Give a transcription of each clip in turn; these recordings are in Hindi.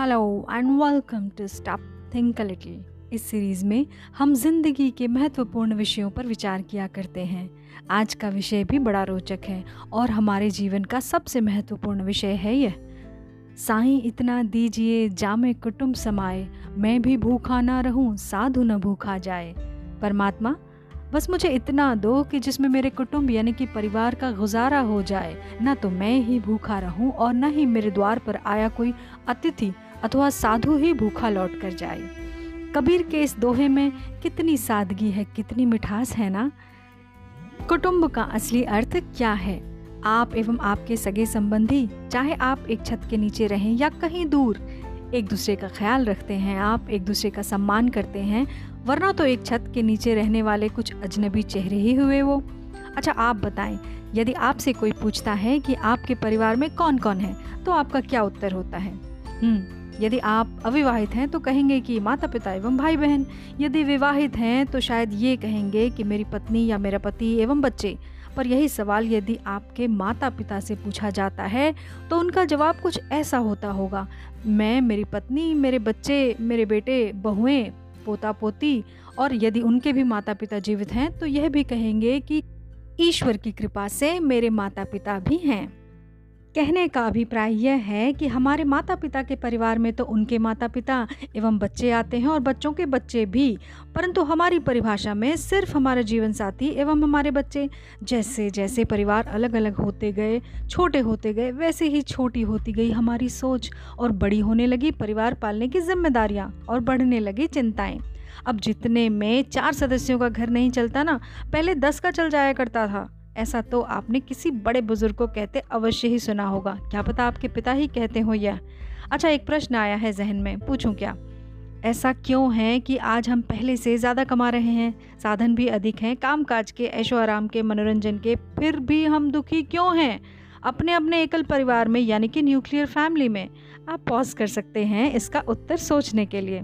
Hello and welcome to stop think a little इस सीरीज़ में हम ज़िंदगी के महत्वपूर्ण विषयों पर विचार किया करते हैं। आज का विषय भी बड़ा रोचक है और हमारे जीवन का सबसे महत्वपूर्ण विषय है यह। साईं इतना दीजिए, जामे कुटुंब समाए मैं भी भूखा ना रहूँ, साधु न भूखा जाए परमात्मा, बस मुझे इतना दो कि जिसमें मेरे कुटुंब यानी कि परिवार का गुजारा हो जाए, न तो मैं ही भूखा रहूँ और न ही मेरे द्वार पर आया कोई अतिथि अथवा साधु ही भूखा लौट कर जाए। कबीर के इस दोहे में कितनी सादगी है, कितनी मिठास है ना? कुटुंब का असली अर्थ क्या है? आप एवं आपके सगे संबंधी, चाहे आप एक छत के नीचे रहें या कहीं दूर, एक दूसरे का ख्याल रखते हैं, आप एक दूसरे का सम्मान करते हैं, वरना तो एक छत के नीचे रहने वाले कुछ अजनबी चेहरे ही हुए वो। अच्छा आप बताएँ, यदि आपसे कोई पूछता है कि आपके परिवार में कौन कौन है तो आपका क्या उत्तर होता है? हम्म यदि आप अविवाहित हैं तो कहेंगे कि माता पिता एवं भाई बहन यदि विवाहित हैं तो शायद ये कहेंगे कि मेरी पत्नी या मेरा पति एवं बच्चे। पर यही सवाल यदि आपके माता पिता से पूछा जाता है तो उनका जवाब कुछ ऐसा होता होगा। मैं, मेरी पत्नी, मेरे बच्चे, मेरे बेटे, बहुएँ पोता पोती और यदि उनके भी माता पिता जीवित हैं तो यह भी कहेंगे कि ईश्वर की कृपा से मेरे माता पिता भी हैं। कहने का अभिप्राय यह है कि हमारे माता पिता के परिवार में तो उनके माता पिता एवं बच्चे आते हैं और बच्चों के बच्चे भी, परंतु हमारी परिभाषा में सिर्फ़ हमारा जीवन साथी एवं हमारे बच्चे, जैसे जैसे परिवार अलग अलग होते गए, छोटे होते गए, वैसे ही छोटी होती गई हमारी सोच और बड़ी होने लगी परिवार पालने की जिम्मेदारियाँ और बढ़ने लगी चिंताएँ। अब जितने में चार सदस्यों का घर नहीं चलता ना, पहले दस का चल जाया करता था। ऐसा तो आपने किसी बड़े बुज़ुर्ग को कहते अवश्य ही सुना होगा। क्या पता आपके पिता ही कहते हो यह। अच्छा एक प्रश्न आया है जहन में, पूछूँ क्या? ऐसा क्यों है कि आज हम पहले से ज़्यादा कमा रहे हैं? साधन भी अधिक हैं काम काज के, ऐशो आराम के, मनोरंजन के, फिर भी हम दुखी क्यों हैं? अपने अपने एकल परिवार में, यानी कि न्यूक्लियर फैमिली में, आप पॉज कर सकते हैं इसका उत्तर सोचने के लिए।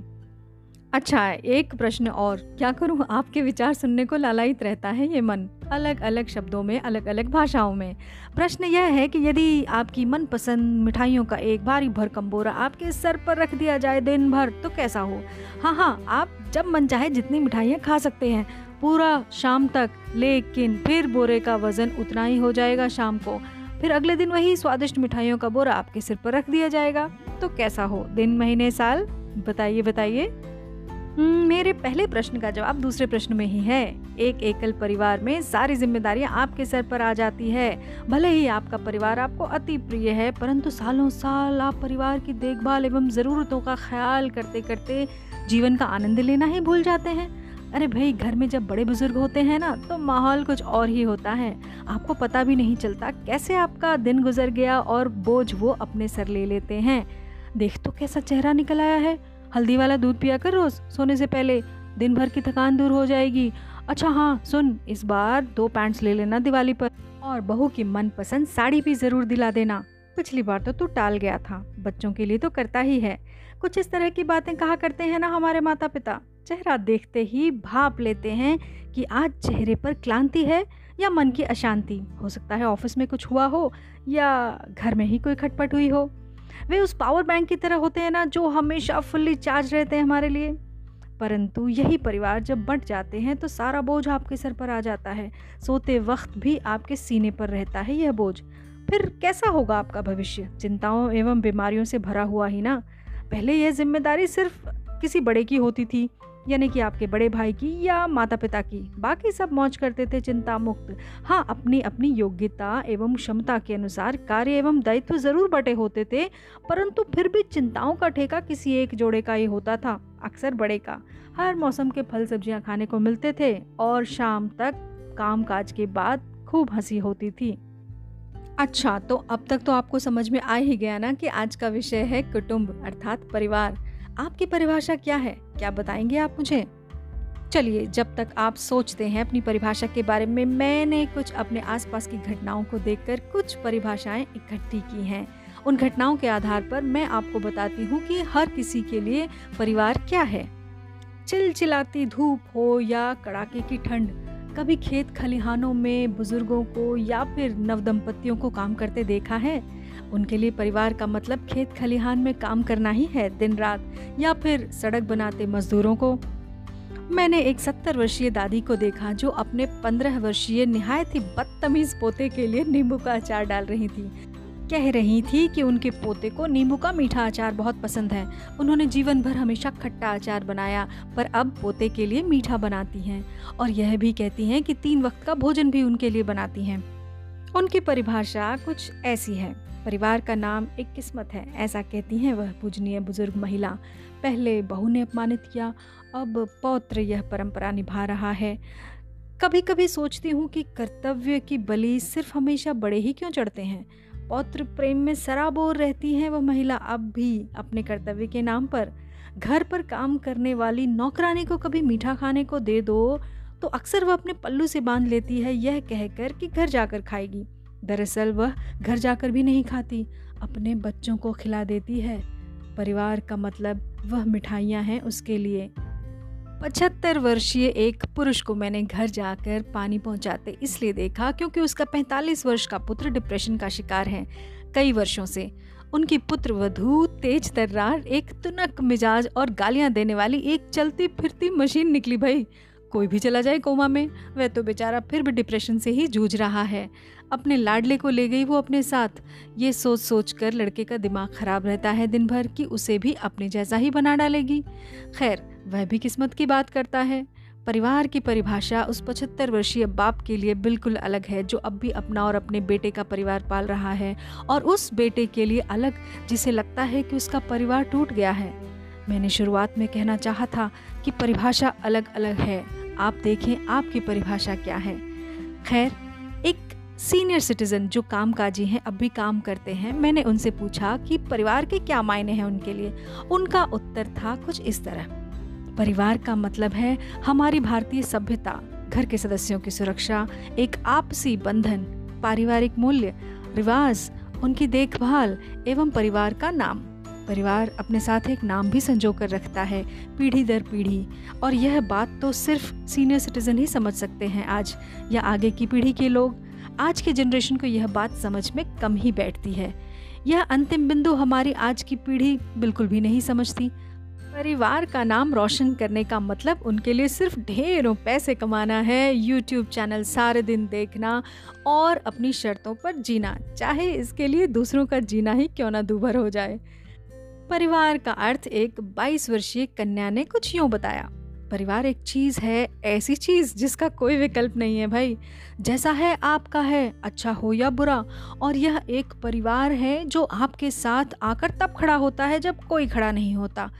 अच्छा एक प्रश्न और। क्या करूँ? आपके विचार सुनने को लालायित रहता है ये मन। अलग अलग शब्दों में अलग अलग भाषाओं में। प्रश्न यह है कि यदि आपकी मनपसंद मिठाइयों का एक भारी भर बोरा आपके सर पर रख दिया जाए दिन भर तो कैसा हो? हाँ हाँ आप जब मन चाहे जितनी मिठाइयाँ खा सकते हैं। पूरा शाम तक, लेकिन फिर बोरे का वज़न उतना ही हो जाएगा शाम को। फिर अगले दिन वही स्वादिष्ट मिठाइयों का बोरा आपके सिर पर रख दिया जाएगा। तो कैसा हो? दिन, महीने, साल? बताइए बताइए। मेरे पहले प्रश्न का जवाब दूसरे प्रश्न में ही है। एक एकल परिवार में सारी जिम्मेदारियाँ आपके सर पर आ जाती है। भले ही आपका परिवार आपको अति प्रिय है, परंतु सालों साल आप परिवार की देखभाल एवं ज़रूरतों का ख्याल करते करते जीवन का आनंद लेना ही भूल जाते हैं। अरे भाई, घर में जब बड़े बुज़ुर्ग होते हैं ना तो माहौल कुछ और ही होता है। आपको पता भी नहीं चलता कैसे आपका दिन गुजर गया और बोझ वो अपने सर ले लेते हैं। देख तो कैसा चेहरा निकल आया है। हल्दी वाला दूध पिया कर रोज, सोने से पहले। दिन भर की थकान दूर हो जाएगी। अच्छा हाँ सुन, इस बार दो पैंट्स ले लेना दिवाली पर। और बहू की मनपसंद साड़ी भी ज़रूर दिला देना। पिछली बार तो तू टाल गया था। बच्चों के लिए तो करता ही है। कुछ इस तरह की बातें कहा करते हैं ना हमारे माता पिता चेहरा देखते ही भाप लेते हैं कि आज चेहरे पर क्लांति है या मन की अशांति। हो सकता है ऑफ़िस में कुछ हुआ हो या घर में ही कोई खटपट हुई हो। वे उस पावर बैंक की तरह होते हैं ना, जो हमेशा फुल्ली चार्ज रहते हैं हमारे लिए। परंतु यही परिवार जब बंट जाते हैं तो सारा बोझ आपके सर पर आ जाता है। सोते वक्त भी आपके सीने पर रहता है यह बोझ। फिर कैसा होगा आपका भविष्य? चिंताओं एवं बीमारियों से भरा हुआ ही ना। पहले यह ज़िम्मेदारी सिर्फ़ किसी बड़े की होती थी। यानी कि आपके बड़े भाई की या माता पिता की। बाकी सब मौज करते थे चिंता मुक्त हाँ अपनी अपनी योग्यता एवं क्षमता के अनुसार कार्य एवं दायित्व ज़रूर बटे होते थे, परंतु फिर भी चिंताओं का ठेका किसी एक जोड़े का ही होता था, अक्सर बड़े का। हर मौसम के फल सब्ज़ियाँ खाने को मिलते थे और शाम तक काम काज के बाद खूब हँसी होती थी। अच्छा तो अब तक तो आपको समझ में आ ही गया ना कि आज का विषय है कुटुंब, अर्थात परिवार। आपकी परिभाषा क्या है? क्या बताएँगे आप मुझे? चलिए, जब तक आप सोचते हैं अपनी परिभाषा के बारे में, मैंने कुछ अपने आसपास की घटनाओं को देखकर कुछ परिभाषाएँ इकट्ठी की हैं। उन घटनाओं के आधार पर मैं आपको बताती हूँ कि हर किसी के लिए परिवार क्या है। चिलचिलाती धूप हो या कड़ाके की ठंड, कभी खेत खलिहानों में बुज़ुर्गों को या फिर नवदंपतियों को काम करते देखा है उनके लिए परिवार का मतलब खेत खलिहान में काम करना ही है दिन रात, या फिर सड़क बनाते मजदूरों को। मैंने एक सत्तर वर्षीय दादी को देखा जो अपने पंद्रह वर्षीय निहायत ही बदतमीज पोते के लिए नींबू का अचार डाल रही थी। कह रही थी कि उनके पोते को नींबू का मीठा अचार बहुत पसंद है। उन्होंने जीवन भर हमेशा खट्टा अचार बनाया, पर अब पोते के लिए मीठा बनाती हैं। और यह भी कहती हैं कि तीन वक्त का भोजन भी उनके लिए बनाती हैं। उनकी परिभाषा कुछ ऐसी है। परिवार का नाम एक किस्मत है, ऐसा कहती हैं वह पूजनीय बुज़ुर्ग महिला। पहले बहू ने अपमानित किया, अब पौत्र यह परंपरा निभा रहा है। कभी कभी सोचती हूँ कि कर्तव्य की बलि सिर्फ़ हमेशा बड़े ही क्यों चढ़ते हैं? पौत्र प्रेम में सराबोर रहती है वह महिला अब भी अपने कर्तव्य के नाम पर। घर पर काम करने वाली नौकरानी को कभी मीठा खाने को दे दो तो अक्सर वह अपने पल्लू से बाँध लेती है, यह कहकर कि घर जाकर खाएगी। दरअसल वह घर जाकर भी नहीं खाती, अपने बच्चों को खिला देती है। परिवार का मतलब वह मिठाइयाँ हैं उसके लिए। पचहत्तर वर्षीय एक पुरुष को मैंने घर जाकर पानी पहुंचाते इसलिए देखा क्योंकि उसका 45 वर्ष का पुत्र डिप्रेशन का शिकार है, कई वर्षों से। उनकी पुत्र वधु, तेज तर्रार, एक तुनक मिजाज और गालियाँ देने वाली एक चलती फिरती मशीन निकली भाई। कोई भी चला जाए कोमा में, वह तो बेचारा फिर भी डिप्रेशन से ही जूझ रहा है। अपने लाडले को ले गई वो अपने साथ। ये सोच सोच कर लड़के का दिमाग खराब रहता है दिन भर कि उसे भी अपने जैसा ही बना डालेगी। खैर, वह भी किस्मत की बात करता है। परिवार की परिभाषा उस पचहत्तर वर्षीय बाप के लिए बिल्कुल अलग है जो अब भी अपना और अपने बेटे का परिवार पाल रहा है और उस बेटे के लिए अलग जिसे लगता है कि उसका परिवार टूट गया है। मैंने शुरुआत में कहना चाहा था कि परिभाषा अलग अलग है। आप देखें आपकी परिभाषा क्या है। खैर, एक सीनियर सिटीजन जो काम काजी हैं, अब भी काम करते हैं, मैंने उनसे पूछा कि परिवार के क्या मायने हैं उनके लिए? उनका उत्तर था कुछ इस तरह। परिवार का मतलब है हमारी भारतीय सभ्यता, घर के सदस्यों की सुरक्षा, एक आपसी बंधन, पारिवारिक मूल्य, रिवाज, उनकी देखभाल एवं परिवार का नाम। परिवार अपने साथ एक नाम भी संजो कर रखता है, पीढ़ी दर पीढ़ी। और यह बात तो सिर्फ़ सीनियर सिटीजन ही समझ सकते हैं आज, या आगे की पीढ़ी के लोग। आज के जनरेशन को यह बात समझ में कम ही बैठती है। यह अंतिम बिंदु हमारी आज की पीढ़ी बिल्कुल भी नहीं समझती। परिवार का नाम रोशन करने का मतलब उनके लिए सिर्फ़ ढेरों पैसे कमाना है। यूट्यूब चैनल सारे दिन देखना और अपनी शर्तों पर जीना, चाहे इसके लिए दूसरों का जीना ही क्यों ना दूभर हो जाए। परिवार का अर्थ एक 22 वर्षीय कन्या ने कुछ यूँ बताया। परिवार एक चीज़ है, ऐसी चीज़ जिसका कोई विकल्प नहीं है भाई। जैसा है आपका है अच्छा हो या बुरा, और यह एक परिवार है जो आपके साथ आकर तब खड़ा होता है जब कोई खड़ा नहीं होता।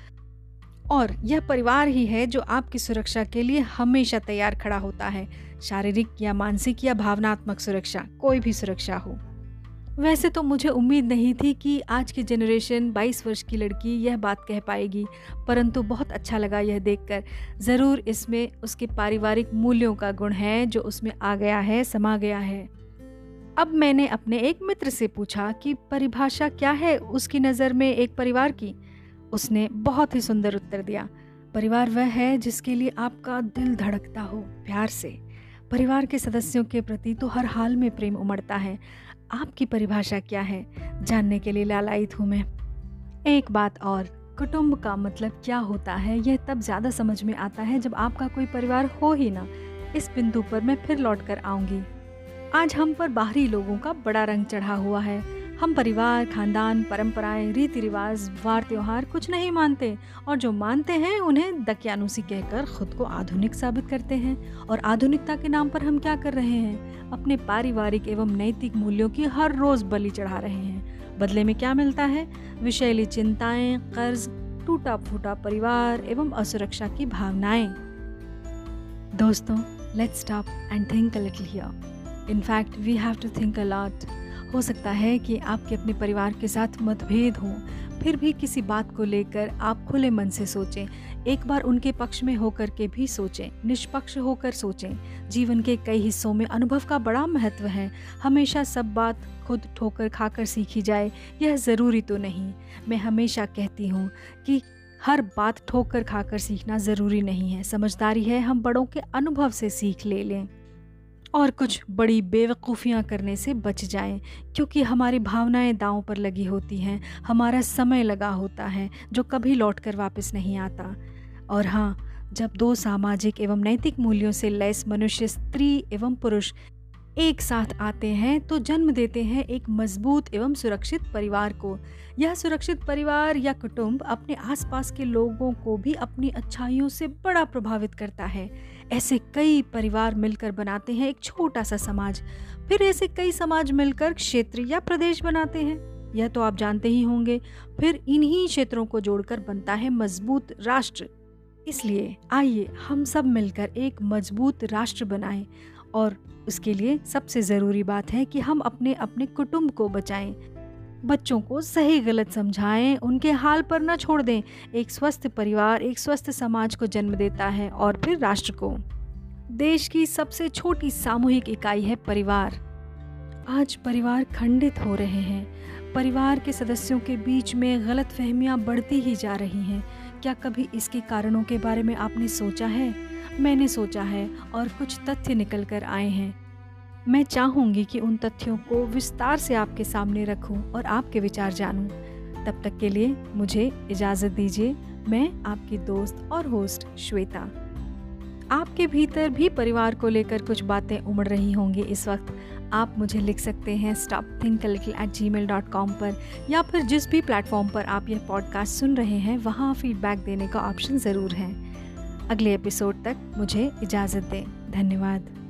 और यह परिवार ही है जो आपकी सुरक्षा के लिए हमेशा तैयार खड़ा होता है। शारीरिक या मानसिक या भावनात्मक सुरक्षा, कोई भी सुरक्षा हो। वैसे तो मुझे उम्मीद नहीं थी कि आज की जनरेशन 22 वर्ष की लड़की यह बात कह पाएगी, परंतु बहुत अच्छा लगा यह देखकर। ज़रूर इसमें उसके पारिवारिक मूल्यों का गुण है जो उसमें आ गया है, समा गया है। अब मैंने अपने एक मित्र से पूछा कि परिभाषा क्या है उसकी नज़र में एक परिवार की? उसने बहुत ही सुंदर उत्तर दिया, परिवार वह है जिसके लिए आपका दिल धड़कता हो प्यार से। परिवार के सदस्यों के प्रति तो हर हाल में प्रेम उमड़ता है। आपकी परिभाषा क्या है? जानने के लिए लालायित हूँ मैं। एक बात और, कुटुंब का मतलब क्या होता है, यह तब ज़्यादा समझ में आता है जब आपका कोई परिवार हो ही ना। इस बिंदु पर मैं फिर लौट कर आऊँगी। आज हम पर बाहरी लोगों का बड़ा रंग चढ़ा हुआ है। हम परिवार, खानदान, परंपराएँ रीति रिवाज वार त्योहार कुछ नहीं मानते और जो मानते हैं, उन्हें दकियानुसी कहकर खुद को आधुनिक साबित करते हैं। और आधुनिकता के नाम पर हम क्या कर रहे हैं? अपने पारिवारिक एवं नैतिक मूल्यों की हर रोज बलि चढ़ा रहे हैं। बदले में क्या मिलता है? विषैली चिंताएँ, कर्ज टूटा फूटा परिवार एवं असुरक्षा की भावनाएँ। दोस्तों let's stop and think in fact we have to think a lot हो सकता है कि आपके अपने परिवार के साथ मतभेद हो। फिर भी किसी बात को लेकर आप खुले मन से सोचें। एक बार उनके पक्ष में होकर के भी सोचें। निष्पक्ष होकर सोचें। जीवन के कई हिस्सों में अनुभव का बड़ा महत्व है। हमेशा सब बात खुद ठोकर खाकर सीखी जाए, यह ज़रूरी तो नहीं। मैं हमेशा कहती हूँ कि हर बात ठोकर खाकर सीखना ज़रूरी नहीं है। समझदारी है हम बड़ों के अनुभव से सीख ले लें। और कुछ बड़ी बेवकूफ़ियाँ करने से बच जाएँ, क्योंकि हमारी भावनाएँ दांव पर लगी होती हैं, हमारा समय लगा होता है, जो कभी लौट कर वापस नहीं आता। और हाँ जब दो सामाजिक एवं नैतिक मूल्यों से लैस मनुष्य, स्त्री एवं पुरुष एक साथ आते हैं तो जन्म देते हैं एक मज़बूत एवं सुरक्षित परिवार को। यह सुरक्षित परिवार या कुटुंब अपने आसपास के लोगों को भी अपनी अच्छाइयों से बड़ा प्रभावित करता है। ऐसे कई परिवार मिलकर बनाते हैं एक छोटा सा समाज। फिर ऐसे कई समाज मिलकर क्षेत्र या प्रदेश बनाते हैं। यह तो आप जानते ही होंगे। फिर इन्हीं क्षेत्रों को जोड़कर बनता है मज़बूत राष्ट्र। इसलिए आइए हम सब मिलकर एक मज़बूत राष्ट्र बनाएँ और उसके लिए सबसे ज़रूरी बात है कि हम अपने अपने कुटुंब को बचाएँ, बच्चों को सही गलत समझाएँ, उनके हाल पर न छोड़ दें। एक स्वस्थ परिवार, एक स्वस्थ समाज को जन्म देता है और फिर राष्ट्र को। देश की सबसे छोटी सामूहिक इकाई है परिवार। आज परिवार खंडित हो रहे हैं। परिवार के सदस्यों के बीच में गलत फहमियाँ बढ़ती ही जा रही हैं। क्या कभी इसके कारणों के बारे में आपने सोचा है? मैंने सोचा है और कुछ तथ्य निकल कर आए हैं। मैं चाहूँगी कि उन तथ्यों को विस्तार से आपके सामने रखूँ और आपके विचार जानूं। तब तक के लिए मुझे इजाज़त दीजिए। मैं आपकी दोस्त और होस्ट श्वेता। आपके भीतर भी परिवार को लेकर कुछ बातें उमड़ रही होंगी इस वक्त। आप मुझे लिख सकते हैं stop think little at Gmail dot com पर, या फिर जिस भी प्लेटफॉर्म पर आप यह पॉडकास्ट सुन रहे हैं, वहाँ फीडबैक देने का ऑप्शन ज़रूर है। अगले एपिसोड तक मुझे इजाज़त दें। धन्यवाद।